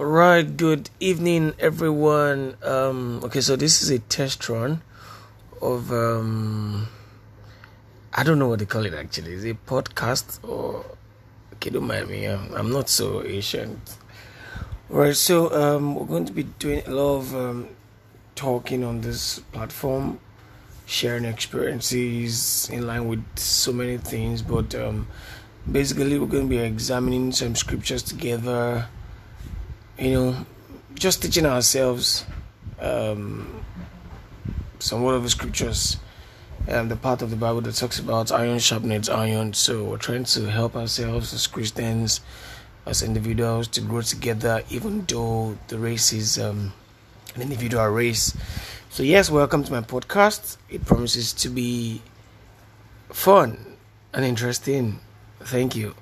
All right, good evening, everyone. Um, okay, so this is a test run of um, I don't know what they call it actually. Is it a podcast or okay? Don't mind me. I'm, not so ancient. All right, so um, we're going to be doing a lot of um, talking on this platform, sharing experiences in line with so many things. But um, basically, we're going to be examining some scriptures together you know, just teaching ourselves um, some word of the scriptures and the part of the Bible that talks about iron sharpens iron. So we're trying to help ourselves as Christians, as individuals, to grow together, even though the race is um, an individual race. So yes, welcome to my podcast. It promises to be fun and interesting. Thank you.